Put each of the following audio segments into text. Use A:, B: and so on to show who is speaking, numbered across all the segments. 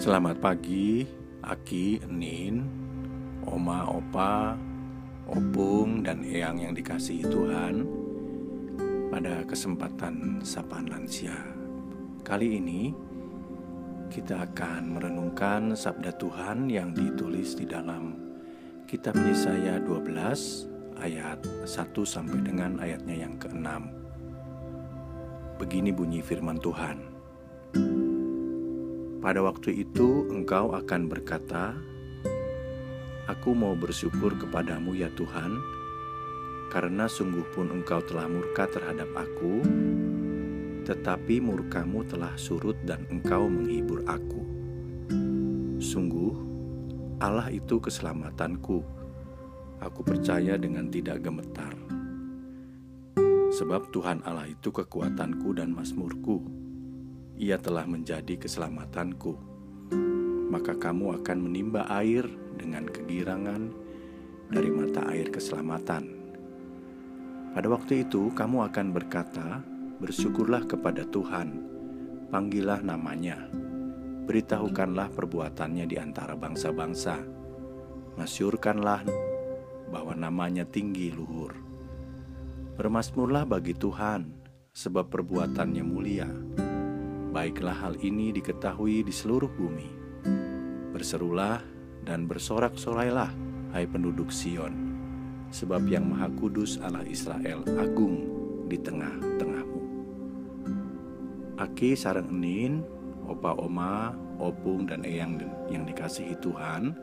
A: Selamat pagi, Aki, Nin, Oma, Opa, Opung, dan Eyang yang dikasihi Tuhan. Pada kesempatan Sapaan Lansia Kali ini kita akan merenungkan Sabda Tuhan yang ditulis di dalam Kitab Yesaya 12 ayat 1 sampai dengan ayatnya yang ke-6 Begini bunyi firman Tuhan pada waktu itu engkau akan berkata, Aku mau bersyukur kepadamu ya Tuhan, karena sungguh pun engkau telah murka terhadap aku, tetapi murkamu telah surut dan engkau menghibur aku. Sungguh, Allah itu keselamatanku. Aku percaya dengan tidak gemetar. Sebab Tuhan Allah itu kekuatanku dan masmurku ia telah menjadi keselamatanku. Maka kamu akan menimba air dengan kegirangan dari mata air keselamatan. Pada waktu itu, kamu akan berkata, "Bersyukurlah kepada Tuhan, panggillah namanya, beritahukanlah perbuatannya di antara bangsa-bangsa, masyurkanlah bahwa namanya tinggi luhur. Bermasmurlah bagi Tuhan, sebab perbuatannya mulia." Baiklah hal ini diketahui di seluruh bumi. Berserulah dan bersorak-sorailah, hai penduduk Sion, sebab yang Maha Kudus Allah Israel agung di tengah-tengahmu. Aki sarang enin, opa oma, opung dan eyang yang dikasihi Tuhan,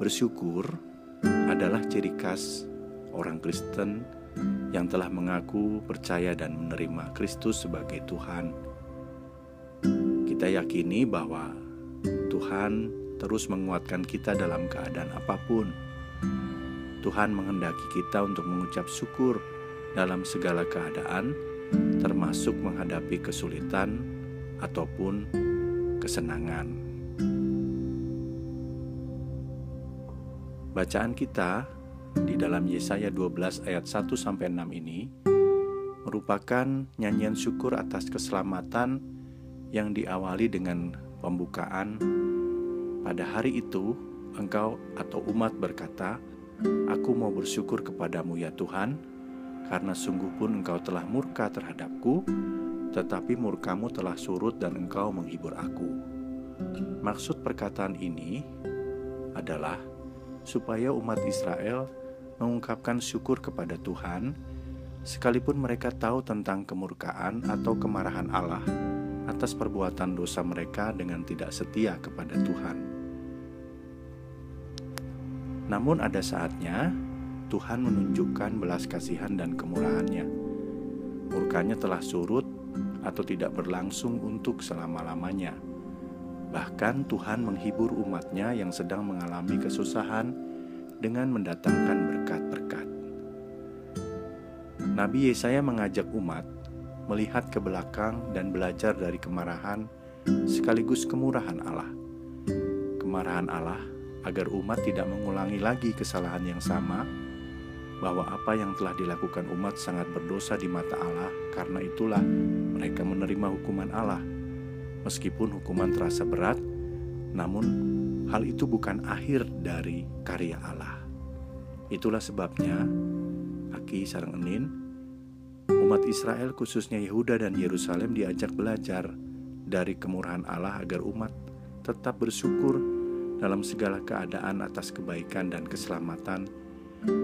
A: bersyukur adalah ciri khas orang Kristen yang telah mengaku percaya dan menerima Kristus sebagai Tuhan kita yakini bahwa Tuhan terus menguatkan kita dalam keadaan apa pun. Tuhan menghendaki kita untuk mengucap syukur dalam segala keadaan, termasuk menghadapi kesulitan ataupun kesenangan. Bacaan kita di dalam Yesaya 12 ayat 1 sampai 6 ini merupakan nyanyian syukur atas keselamatan yang diawali dengan pembukaan pada hari itu engkau atau umat berkata aku mau bersyukur kepadamu ya Tuhan karena sungguh pun engkau telah murka terhadapku tetapi murkamu telah surut dan engkau menghibur aku maksud perkataan ini adalah supaya umat Israel mengungkapkan syukur kepada Tuhan sekalipun mereka tahu tentang kemurkaan atau kemarahan Allah atas perbuatan dosa mereka dengan tidak setia kepada Tuhan. Namun ada saatnya Tuhan menunjukkan belas kasihan dan kemurahannya. Murkanya telah surut atau tidak berlangsung untuk selama-lamanya. Bahkan Tuhan menghibur umatnya yang sedang mengalami kesusahan dengan mendatangkan berkat-berkat. Nabi Yesaya mengajak umat melihat ke belakang dan belajar dari kemarahan sekaligus kemurahan Allah. Kemarahan Allah agar umat tidak mengulangi lagi kesalahan yang sama, bahwa apa yang telah dilakukan umat sangat berdosa di mata Allah, karena itulah mereka menerima hukuman Allah. Meskipun hukuman terasa berat, namun hal itu bukan akhir dari karya Allah. Itulah sebabnya Aki Sarang Enin Umat Israel khususnya Yehuda dan Yerusalem diajak belajar dari kemurahan Allah agar umat tetap bersyukur dalam segala keadaan atas kebaikan dan keselamatan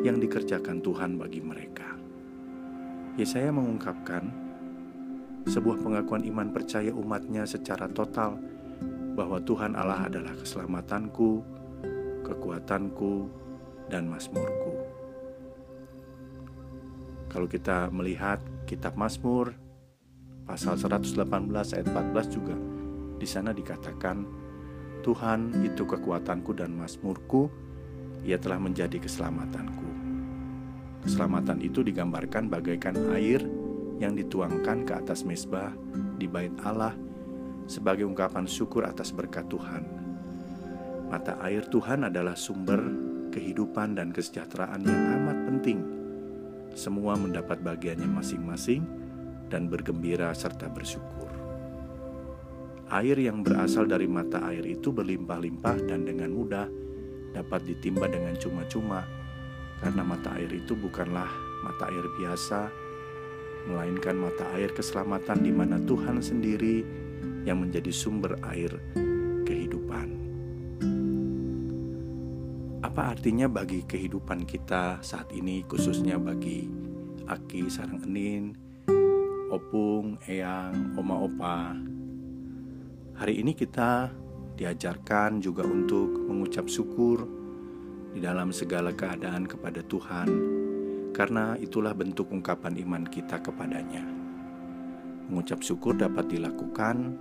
A: yang dikerjakan Tuhan bagi mereka. Yesaya mengungkapkan sebuah pengakuan iman percaya umatnya secara total bahwa Tuhan Allah adalah keselamatanku, kekuatanku, dan masmurku. Kalau kita melihat kitab Mazmur pasal 118 ayat 14 juga di sana dikatakan Tuhan itu kekuatanku dan mazmurku ia telah menjadi keselamatanku. Keselamatan itu digambarkan bagaikan air yang dituangkan ke atas mesbah di bait Allah sebagai ungkapan syukur atas berkat Tuhan. Mata air Tuhan adalah sumber kehidupan dan kesejahteraan yang amat penting semua mendapat bagiannya masing-masing dan bergembira serta bersyukur. air yang berasal dari mata air itu berlimpah-limpah dan dengan mudah dapat ditimba dengan cuma-cuma, karena mata air itu bukanlah mata air biasa, melainkan mata air keselamatan di mana Tuhan sendiri yang menjadi sumber air kehidupan. Apa artinya bagi kehidupan kita saat ini, khususnya bagi Aki, Sarang Enin, Opung, Eyang, Oma Opa, Hari ini kita diajarkan juga untuk mengucap syukur di dalam segala keadaan kepada Tuhan, karena itulah bentuk ungkapan iman kita kepadanya. Mengucap syukur dapat dilakukan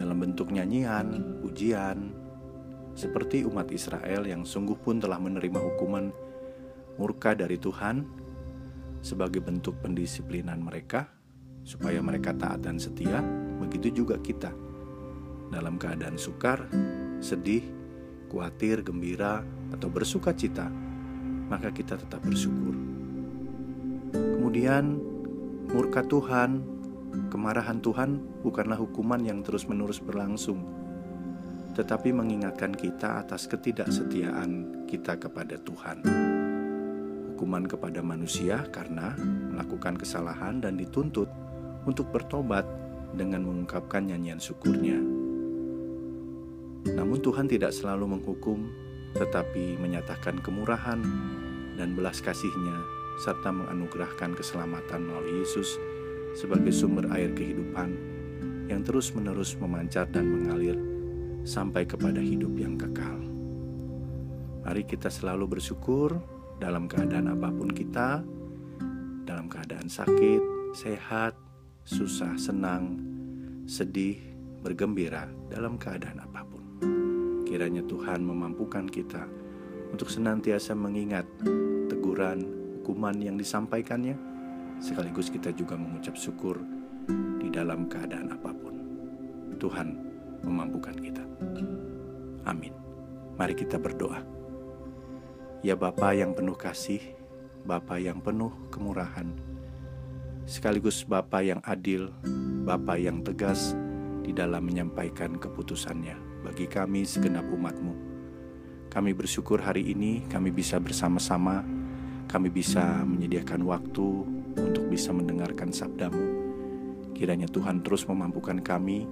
A: dalam bentuk nyanyian, pujian, seperti umat Israel yang sungguh pun telah menerima hukuman murka dari Tuhan sebagai bentuk pendisiplinan mereka supaya mereka taat dan setia, begitu juga kita. Dalam keadaan sukar, sedih, khawatir, gembira, atau bersuka cita, maka kita tetap bersyukur. Kemudian, murka Tuhan, kemarahan Tuhan bukanlah hukuman yang terus-menerus berlangsung, tetapi mengingatkan kita atas ketidaksetiaan kita kepada Tuhan. Hukuman kepada manusia karena melakukan kesalahan dan dituntut untuk bertobat dengan mengungkapkan nyanyian syukurnya. Namun Tuhan tidak selalu menghukum, tetapi menyatakan kemurahan dan belas kasihnya serta menganugerahkan keselamatan melalui Yesus sebagai sumber air kehidupan yang terus-menerus memancar dan mengalir sampai kepada hidup yang kekal. Mari kita selalu bersyukur dalam keadaan apa pun kita, dalam keadaan sakit, sehat, susah, senang, sedih, bergembira dalam keadaan apa pun. Kiranya Tuhan memampukan kita untuk senantiasa mengingat teguran, hukuman yang disampaikannya, sekaligus kita juga mengucap syukur di dalam keadaan apa pun. Tuhan memampukan kita. Amin. Mari kita berdoa. Ya Bapa yang penuh kasih, Bapa yang penuh kemurahan, sekaligus Bapa yang adil, Bapa yang tegas di dalam menyampaikan keputusannya bagi kami segenap umatmu. Kami bersyukur hari ini kami bisa bersama-sama, kami bisa menyediakan waktu untuk bisa mendengarkan sabdamu. Kiranya Tuhan terus memampukan kami,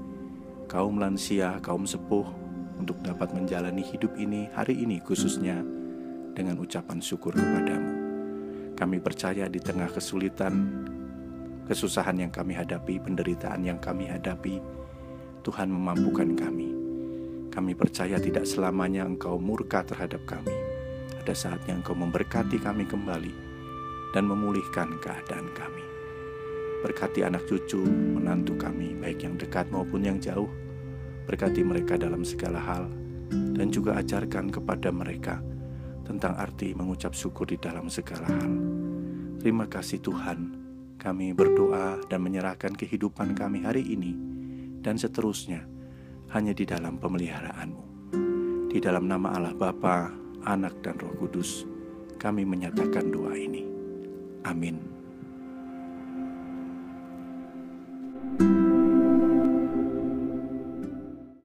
A: kaum lansia, kaum sepuh, untuk dapat menjalani hidup ini hari ini khususnya dengan ucapan syukur kepadamu. Kami percaya di tengah kesulitan, kesusahan yang kami hadapi, penderitaan yang kami hadapi, Tuhan memampukan kami. Kami percaya tidak selamanya Engkau murka terhadap kami. Ada saatnya Engkau memberkati kami kembali dan memulihkan keadaan kami. Berkati anak cucu, menantu kami, baik yang dekat maupun yang jauh. Berkati mereka dalam segala hal dan juga ajarkan kepada mereka tentang arti mengucap syukur di dalam segala hal. Terima kasih Tuhan kami berdoa dan menyerahkan kehidupan kami hari ini dan seterusnya hanya di dalam pemeliharaanmu. Di dalam nama Allah Bapa, Anak dan Roh Kudus, kami menyatakan doa ini. Amin.